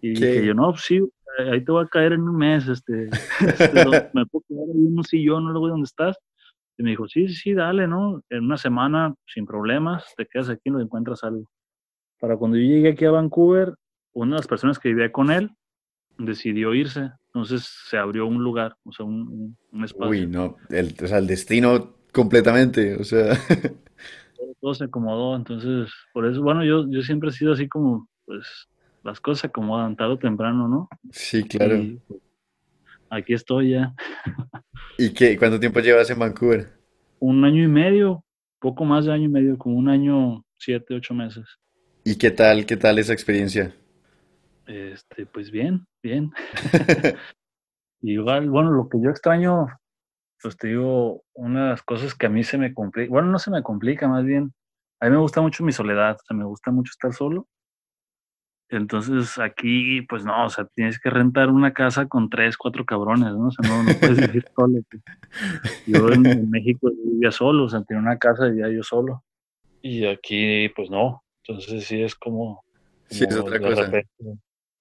y ¿Qué? dije yo, no, pues sí, ahí te voy a caer en un mes, este, este, me puedo quedar ahí en un sillón o algo donde estás. Y me dijo, sí, sí, sí, dale, ¿no? En una semana, sin problemas, te quedas aquí y no encuentras algo. Para cuando yo llegué aquí a Vancouver, una de las personas que vivía con él decidió irse. Entonces se abrió un lugar, o sea, un, un- espacio. Uy, no, el, o sea, el destino completamente, o sea, todo se acomodó. Entonces, por eso, bueno, yo, yo siempre he sido así como, pues, las cosas se acomodan tarde o temprano, ¿no? sí, claro. Y, aquí estoy ya. ¿Y qué, cuánto tiempo llevas en Vancouver? Un año y medio, poco más de año y medio, como un año, siete, ocho meses. ¿Y qué tal, qué tal esa experiencia? Este, pues bien, bien. Igual, bueno, lo que yo extraño, pues te digo, una de las cosas que a mí se me complica, bueno, no se me complica, más bien, a mí me gusta mucho mi soledad, o sea, me gusta mucho estar solo. Entonces aquí, pues no, o sea, tienes que rentar una casa con tres, cuatro cabrones, ¿no? O sea, no, no puedes vivir solo. pues. Yo en, México vivía solo, o sea, tenía una casa y vivía yo solo. Y aquí, pues no. Entonces sí es como... sí, es otra cosa. Repente.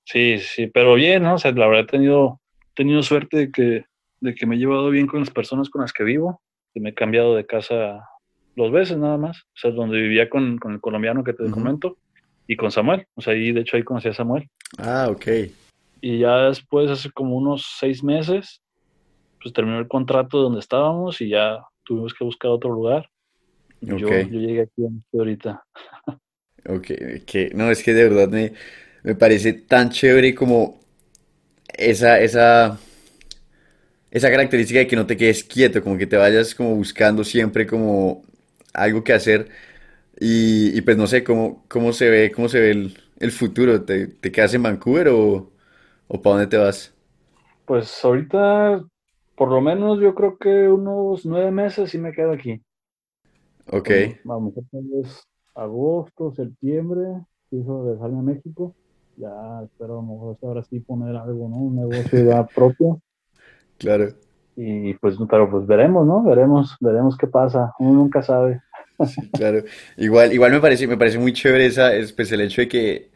Sí, sí, pero bien, ¿no? O sea, la verdad he tenido, tenido suerte de que, de que me he llevado bien con las personas con las que vivo. Que me he cambiado de casa dos veces nada más. O sea, donde vivía con, con el colombiano que te comento y con Samuel. O sea, ahí de hecho ahí conocí a Samuel. Ah, ok. Y ya después, hace como unos seis meses, pues terminó el contrato donde estábamos y ya tuvimos que buscar otro lugar. Yo, yo, llegué aquí ahorita. Ok, que no, es que de verdad me, me parece tan chévere como esa, esa, esa característica de que no te quedes quieto, como que te vayas como buscando siempre como algo que hacer y, pues no sé cómo, cómo se ve, cómo se ve el, futuro. ¿Te, ¿Te, quedas en Vancouver o, o para dónde te vas? Pues ahorita, por lo menos yo creo que unos nueve meses sí me quedo aquí. Ok. Vamos, es agosto, septiembre, quiso regresarme a México. Ya espero a lo mejor ahora sí poner algo, ¿no? Un negocio ya propio. Claro. Y pues, pero pues veremos, ¿no? Veremos, veremos qué pasa. Uno nunca sabe. Claro. Igual, igual me parece, me parece muy chévere esa, es, pues el hecho de que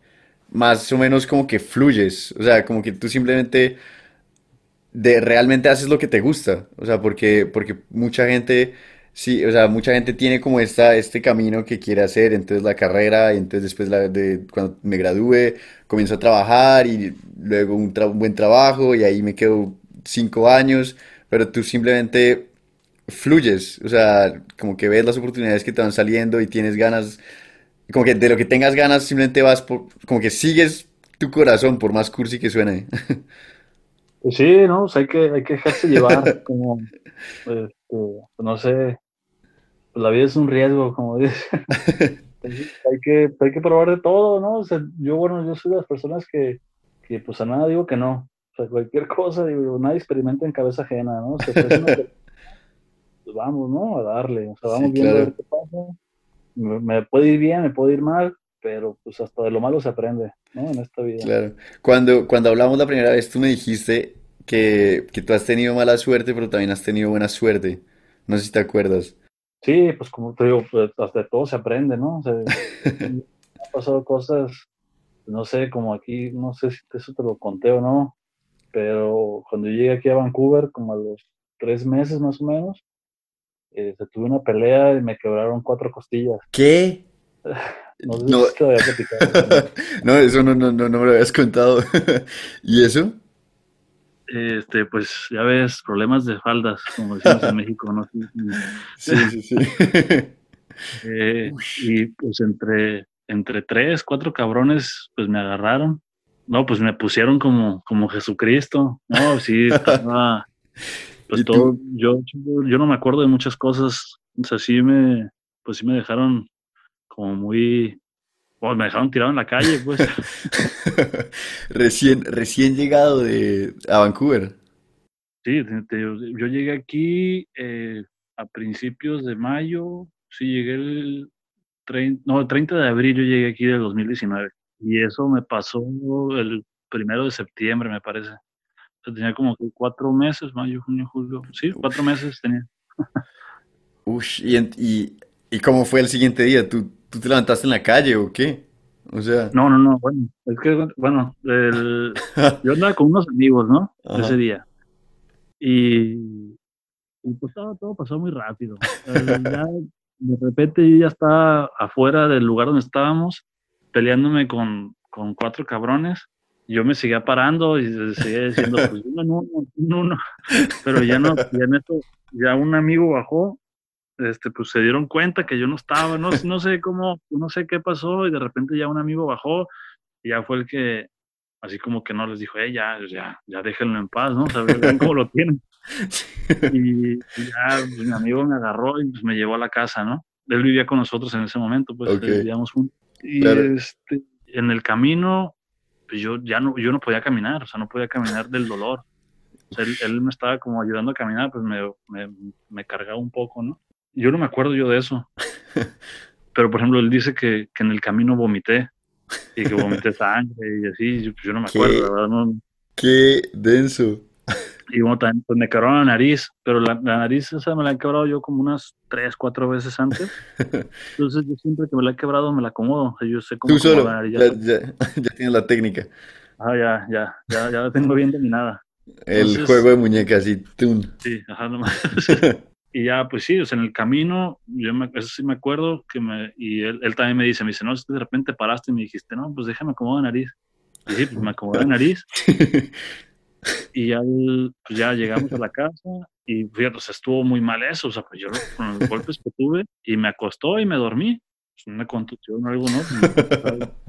más o menos como que fluyes, o sea, como que tú simplemente de realmente haces lo que te gusta, o sea, porque, porque mucha gente, sí, o sea, mucha gente tiene como esta, este camino que quiere hacer, entonces la carrera, y entonces después cuando me gradúe, comienzo a trabajar y luego un buen trabajo y ahí me quedo cinco años, pero tú simplemente fluyes, o sea, como que ves las oportunidades que te van saliendo y tienes ganas, como que de lo que tengas ganas simplemente vas por, como que sigues tu corazón por más cursi que suene. Pues sí, no, hay que, hay que dejarse llevar, como, este, no sé, pues la vida es un riesgo, como dice. hay que, hay que probar de todo, ¿no? O sea, yo, bueno, yo soy de las personas que, que pues a nada digo que no. O sea, cualquier cosa, digo, nadie experimenta en cabeza ajena, ¿no? O sea, pues vamos, ¿no? A darle, o sea, vamos viendo a ver qué pasa. Me, puede ir bien, me puede ir mal, pero pues hasta de lo malo se aprende, ¿no? En esta vida. Claro. Cuando, cuando hablamos la primera vez, tú me dijiste que, que tú has tenido mala suerte, pero también has tenido buena suerte. No sé si te acuerdas. Sí, pues como te digo, pues hasta de todo se aprende, ¿no? O sea, han pasado cosas, no sé, como aquí, no sé si eso te lo conté o no, pero cuando llegué aquí a Vancouver, como a los tres meses más o menos, eh, se tuve una pelea y me quebraron cuatro costillas. ¿Qué? No, sé no. Si te no, eso no, no, no, no me lo habías contado. ¿Y eso? Este, pues ya ves, problemas de faldas, como decimos en México, ¿no? Sí, sí, sí. Eh, y pues entre, entre tres, cuatro cabrones, pues me agarraron. No, pues me pusieron como, como Jesucristo. No, sí, estaba, pues todo, yo, yo no me acuerdo de muchas cosas, o sea, sí me, pues sí me dejaron como muy, pues me dejaron tirado en la calle, pues. recién, recién llegado de, a Vancouver. Sí, yo llegué aquí eh, a principios de mayo, sí, llegué el 30, no, el 30 de abril yo llegué aquí del 2019 y eso me pasó el primero de septiembre, me parece tenía como cuatro meses, mayo, junio, julio. Sí, cuatro meses tenía. Ush, ¿y, y, ¿y, cómo fue el siguiente día? ¿Tú, ¿Tú te levantaste en la calle o qué? O sea... No, no, no, bueno, es que, bueno, el, yo andaba con unos amigos, ¿no? Ese día. Y, y, pues todo, todo pasó muy rápido. ya, de repente yo ya estaba afuera del lugar donde estábamos, peleándome con, con cuatro cabrones yo me seguía parando y seguía diciendo, pues uno, uno, uno, pero ya no, ya en esto, ya un amigo bajó, este, pues se dieron cuenta que yo no estaba, no, no sé cómo, no sé qué pasó y de repente ya un amigo bajó y ya fue el que, así como que no les dijo, eh, ya, ya, ya déjenlo en paz, ¿no? Saben cómo lo tienen. Y, ya pues, mi amigo me agarró y pues me llevó a la casa, ¿no? Él vivía con nosotros en ese momento, pues vivíamos juntos. Y este, en el camino pues yo ya no, yo no podía caminar, o sea, no podía caminar del dolor. él, me estaba como ayudando a caminar, pues me, me, me, cargaba un poco, ¿no? Yo no me acuerdo yo de eso. Pero, por ejemplo, él dice que, que en el camino vomité. y que vomité sangre y así, pues yo no me acuerdo, la verdad, no. Qué denso. Y bueno, también pues, me quebraron la nariz, pero la, la, nariz esa me la he quebrado yo como unas tres, cuatro veces antes. Entonces yo siempre que me la he quebrado me la acomodo. O sea, yo sé cómo Tú solo, la nariz. ya, ya, ya tienes la técnica. Ah, ya, ya, ya, ya la tengo bien dominada. El Entonces- juego de muñecas y tun. Sí, ajá, nomás. Y ya, pues sí, o sea, en el camino, yo me, eso sí me acuerdo, que me, y él, él también me dice, me dice, no, de repente paraste y me dijiste, no, pues déjame acomodar la nariz. Y sí, pues me acomodé la nariz y ya, el- pues ya llegamos a la casa y fíjate, o sea, estuvo muy mal eso, o sea, pues yo con los golpes que tuve y me acostó y me dormí, pues una contusión o algo, ¿no?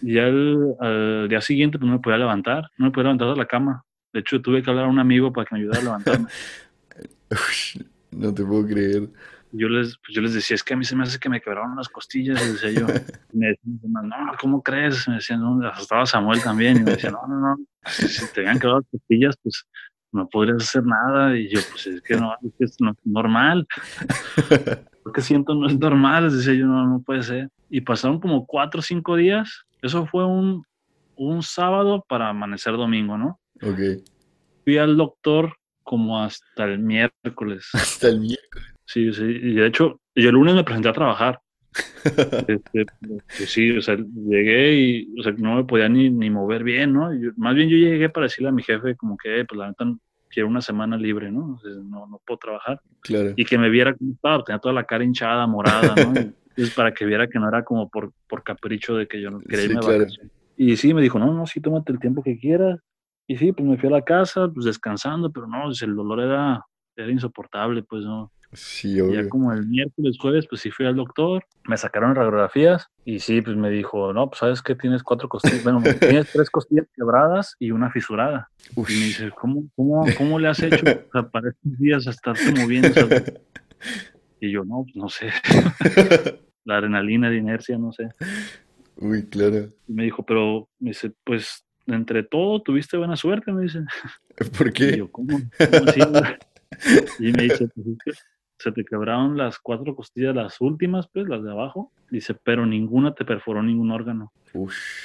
Y ya el, al día siguiente pues no me podía levantar, no me podía levantar de la cama. De hecho, tuve que hablar a un amigo para que me ayudara a levantarme. No te puedo creer. Yo les, pues yo les decía, es que a mí se me hace que me quebraron las costillas, y decía yo. Y me decían, no, ¿cómo crees? Me decían, no, estaba Samuel también, y me decían, no, no, no, si te habían quebrado las costillas, pues no podrías hacer nada, y yo, pues es que no, es no es normal, lo que siento no es normal, les decía yo, no, no puede ser. Y pasaron como cuatro o cinco días, eso fue un, un sábado para amanecer domingo, ¿no? Ok. Fui al doctor como hasta el miércoles. Hasta el miércoles. Sí, sí, y de hecho, yo el lunes me presenté a trabajar. Este, pues sí, o sea, llegué y o sea, no me podía ni, ni mover bien, ¿no? Yo- más bien yo llegué para decirle a mi jefe como que, "Eh, pues la neta, quiero una semana libre, ¿no? O sea, no, no puedo trabajar. Claro. Y que me viera cómo estaba, tenía toda la cara hinchada, morada, ¿no? Y, pues, para que viera que no era como por, por capricho de que yo no quería Sí, irme claro. Y sí, me dijo, no, no, sí, tómate el tiempo que quieras. Y sí, pues me fui a la casa, pues descansando, pero no, pues, el dolor era, era insoportable, pues no. Sí, Y Ya como el miércoles, jueves, pues sí fui al doctor, me sacaron radiografías y sí, pues me dijo, no, pues sabes que tienes cuatro costillas, bueno, tienes tres costillas quebradas y una fisurada. Y me dice, ¿cómo, cómo, cómo le has hecho o sea, para estos días a estarte moviendo? O sea, y yo, no, pues no sé, la adrenalina, de inercia, no sé. Uy, claro. Y me dijo, pero, me dice, pues entre todo tuviste buena suerte, me dice. ¿Por Y qué? yo, ¿cómo? ¿Cómo? Y me dice, pues se te quebraron las cuatro costillas, las últimas, pues, las de abajo. Dice, pero ninguna te perforó ningún órgano.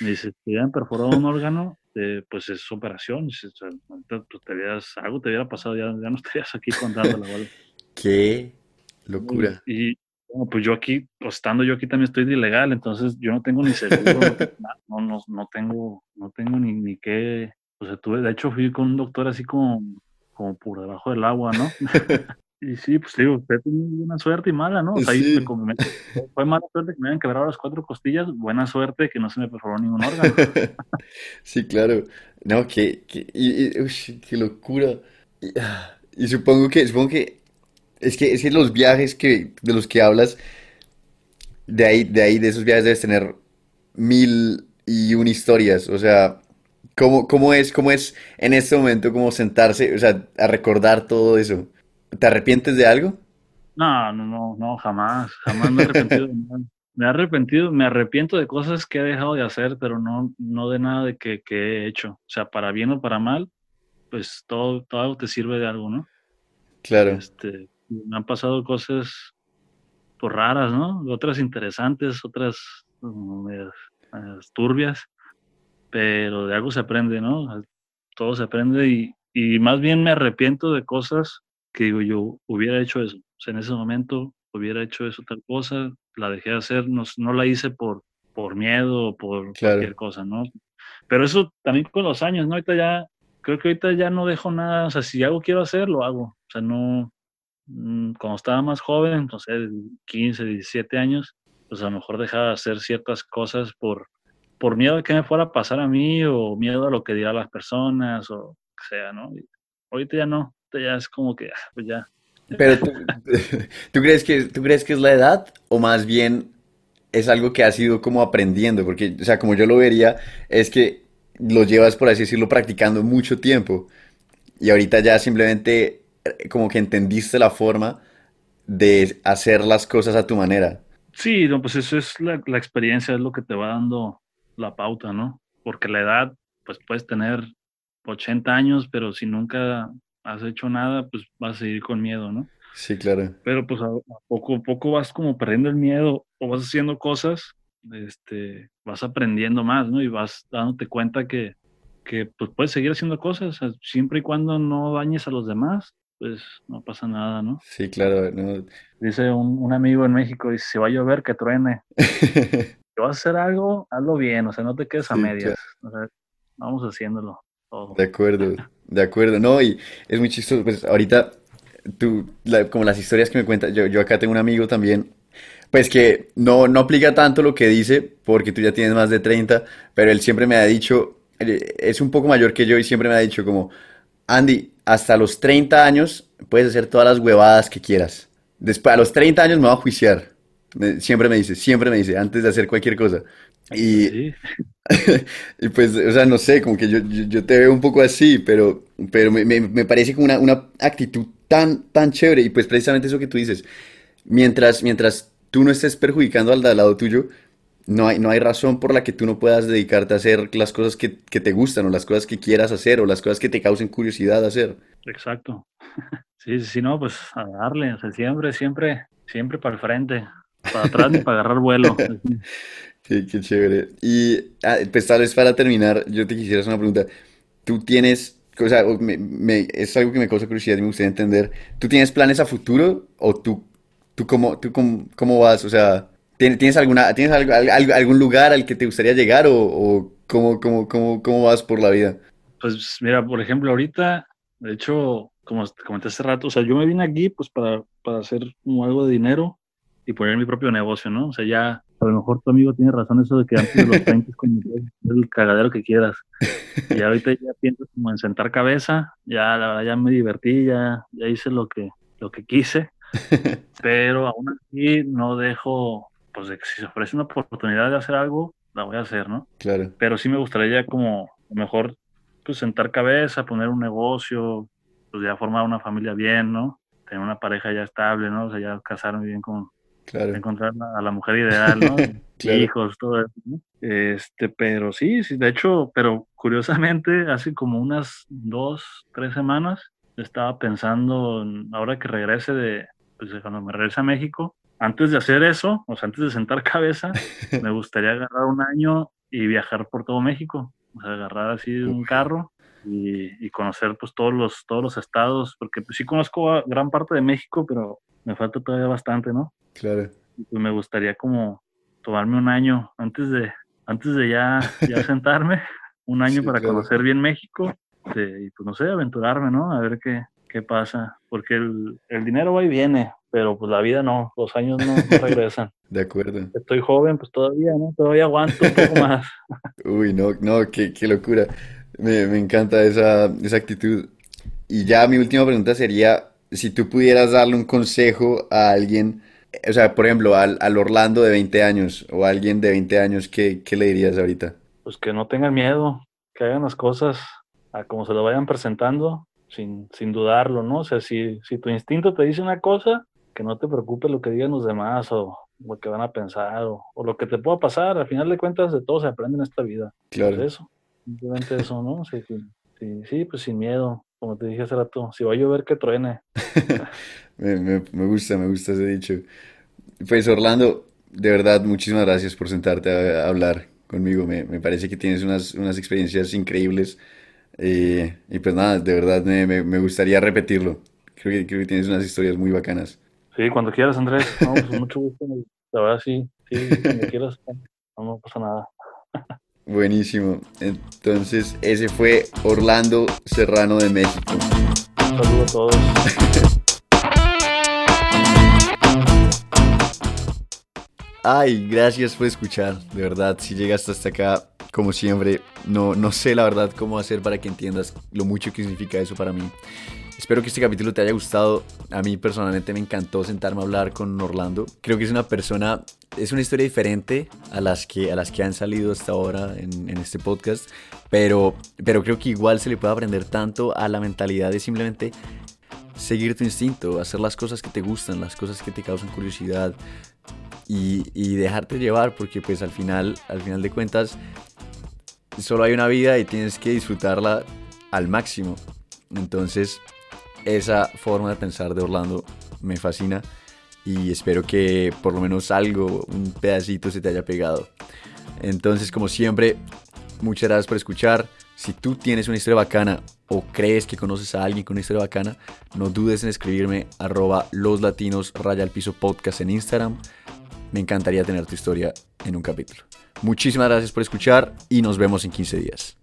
Me dice, si te hubieran perforado un órgano, eh, pues es operación. Dice, o sea, pues, te hubieras, algo te hubiera pasado, ya, ya no estarías aquí contando la bola. Qué locura. Y bueno, pues yo aquí, pues, estando yo aquí también estoy de ilegal, entonces yo no tengo ni seguro, no, no, no tengo, no tengo ni, ni qué, o sea, tuve, de hecho fui con un doctor así como, como por debajo del agua, ¿no? Y sí, pues digo, usted tiene buena suerte y mala, ¿no? O sea, Sí. me fue mala suerte que me hayan quebrado las cuatro costillas, buena suerte que no se me perforó ningún órgano. Sí, claro. No, que, que- y, y- ush, qué locura. Y, ah, y supongo que, supongo que es que, es que los viajes que, de los que hablas, de ahí, de ahí, de esos viajes debes tener mil y una historias. O sea, ¿cómo, cómo es, cómo es en este momento como sentarse, o sea, a recordar todo eso? ¿Te arrepientes de algo? No, no, no, no, jamás, jamás me he arrepentido de nada. Me he arrepentido, me arrepiento de cosas que he dejado de hacer, pero no, no de nada de que, que he hecho. O sea, para bien o para mal, pues todo, todo te sirve de algo, ¿no? Claro. Este, me han pasado cosas pues, raras, ¿no? Otras interesantes, otras mm, medias, medias turbias, pero de algo se aprende, ¿no? Todo se aprende y, y más bien me arrepiento de cosas que digo yo hubiera hecho eso. O sea, en ese momento hubiera hecho eso tal cosa, la dejé de hacer, no, no la hice por, por miedo o por Claro. cualquier cosa, ¿no? Pero eso también con los años, ¿no? Ahorita ya, creo que ahorita ya no dejo nada, o sea, si algo quiero hacer, lo hago. O sea, no, mm, cuando estaba más joven, no sé, 15, 17 años, pues a lo mejor dejaba de hacer ciertas cosas por, por miedo a que me fuera a pasar a mí o miedo a lo que dirán las personas o que sea, ¿no? Y ahorita ya no, ya es como que, ah, pues ya. Pero tú, ¿tú crees que, tú crees que es la edad o más bien es algo que has ido como aprendiendo? Porque, o sea, como yo lo vería, es que lo llevas, por así decirlo, practicando mucho tiempo y ahorita ya simplemente eh, como que entendiste la forma de hacer las cosas a tu manera. Sí, no, pues eso es la, la experiencia, es lo que te va dando la pauta, ¿no? Porque la edad, pues puedes tener 80 años, pero si nunca has hecho nada, pues vas a seguir con miedo, ¿no? Sí, claro. Pero pues a, poco a poco vas como perdiendo el miedo o vas haciendo cosas este, vas aprendiendo más, ¿no? Y vas dándote cuenta que, que pues, puedes seguir haciendo cosas, siempre y cuando no dañes a los demás, pues no pasa nada, ¿no? Sí, claro. Dice un, amigo en México, dice, si va a llover, que truene. si vas a hacer algo, hazlo bien, o sea, no te quedes a medias. vamos haciéndolo De acuerdo, de acuerdo. No, y es muy chistoso, pues ahorita, tú, como las historias que me cuentas, yo, yo acá tengo un amigo también, pues que no, no aplica tanto lo que dice, porque tú ya tienes más de 30, pero él siempre me ha dicho, es un poco mayor que yo y siempre me ha dicho como, Andy, hasta los 30 años puedes hacer todas las huevadas que quieras. Después, a los 30 años me voy a juiciar. siempre me dice, siempre me dice, antes de hacer cualquier cosa. Y, y pues, o sea, no sé, como que yo, yo, te veo un poco así, pero, pero me, me, parece como una, una, actitud tan, tan chévere. Y pues precisamente eso que tú dices, mientras, mientras tú no estés perjudicando al de lado tuyo, no hay, no hay razón por la que tú no puedas dedicarte a hacer las cosas que, te gustan o las cosas que quieras hacer o las cosas que te causen curiosidad hacer. Exacto. Sí, sí, no, pues a darle, o sea, siempre, siempre, siempre para el frente, para atrás ni para agarrar vuelo. Sí, qué chévere. Y ah, pues tal vez para terminar, yo te quisiera hacer una pregunta. Tú tienes, o sea, me, es algo que me causa curiosidad y me gustaría entender. ¿Tú tienes planes a futuro o tú, tú, cómo, tú cómo, cómo vas? O sea, ¿Tienes, alguna, ¿tienes algún lugar al que te gustaría llegar o, cómo, cómo, cómo, cómo, vas por la vida? Pues mira, por ejemplo, ahorita, de hecho, como te comenté hace rato, o sea, yo me vine aquí pues para, para hacer como algo de dinero y poner mi propio negocio, ¿no? O sea, ya a lo mejor tu amigo tiene razón eso de que antes de los 30 es como el cagadero que quieras. Y ahorita ya pienso como en sentar cabeza, ya la verdad ya me divertí, ya, ya hice lo que, lo que quise, pero aún así no dejo pues de que si se ofrece una oportunidad de hacer algo, la voy a hacer, ¿no? Claro. Pero sí me gustaría como mejor pues sentar cabeza, poner un negocio, pues ya formar una familia bien, ¿no? Tener una pareja ya estable, ¿no? O sea, ya casarme bien con, claro. encontrar a la mujer ideal, ¿no? Hijos, todo eso, ¿no? Este, pero sí, sí, de hecho, pero curiosamente, hace como unas dos, tres semanas, estaba pensando, ahora que regrese de, pues cuando me regrese a México, antes de hacer eso, o sea, antes de sentar cabeza, me gustaría agarrar un año y viajar por todo México. O sea, agarrar así un carro y, conocer pues todos los, todos los estados, porque pues, sí conozco gran parte de México, pero me falta todavía bastante, ¿no? Claro. Y pues me gustaría como tomarme un año antes de, antes de ya, ya sentarme, un año para conocer bien México y pues no sé, aventurarme, ¿no? A ver qué, qué pasa, porque el, el dinero va y viene, pero pues la vida no, los años no, regresan. De acuerdo. Estoy joven, pues todavía, ¿no? Todavía aguanto un poco más. Uy, no, no, qué, qué locura. Me, me, encanta esa, esa actitud. Y ya mi última pregunta sería, si tú pudieras darle un consejo a alguien, o sea, por ejemplo, al, al Orlando de 20 años o a alguien de 20 años, ¿qué, ¿qué le dirías ahorita? Pues que no tengan miedo, que hagan las cosas a como se lo vayan presentando, sin, sin dudarlo, ¿no? O sea, si, si tu instinto te dice una cosa, que no te preocupe lo que digan los demás o lo que van a pensar o, lo que te pueda pasar. Al final de cuentas, de todo se aprende en esta vida. Claro. eso, simplemente eso, ¿no? Sí, sí, sí, pues sin miedo. Como te dije hace rato, si va a llover, que truene. me, me, me, gusta, me gusta ese dicho. Pues Orlando, de verdad, muchísimas gracias por sentarte a, hablar conmigo. Me, me, parece que tienes unas, unas experiencias increíbles. Eh, y pues nada, de verdad me, me, gustaría repetirlo. Creo que, creo que tienes unas historias muy bacanas. Sí, cuando quieras, Andrés. No, pues mucho gusto. La verdad, sí. Sí, cuando quieras. No, no pasa nada. Buenísimo. Entonces, ese fue Orlando Serrano de México. Un saludo a todos. Ay, gracias por escuchar. De verdad, si llegaste hasta acá, como siempre, no, no sé la verdad cómo hacer para que entiendas lo mucho que significa eso para mí. Espero que este capítulo te haya gustado. A mí personalmente me encantó sentarme a hablar con Orlando. Creo que es una persona, es una historia diferente a las que, a las que han salido hasta ahora en, este podcast, pero, pero creo que igual se le puede aprender tanto a la mentalidad de simplemente seguir tu instinto, hacer las cosas que te gustan, las cosas que te causan curiosidad y, y dejarte llevar, porque pues al final, al final de cuentas, solo hay una vida y tienes que disfrutarla al máximo. Entonces, esa forma de pensar de Orlando me fascina y espero que por lo menos algo, un pedacito se te haya pegado. Entonces, como siempre, muchas gracias por escuchar. Si tú tienes una historia bacana o crees que conoces a alguien con una historia bacana, no dudes en escribirme arroba los latinos raya podcast en Instagram. Me encantaría tener tu historia en un capítulo. Muchísimas gracias por escuchar y nos vemos en 15 días.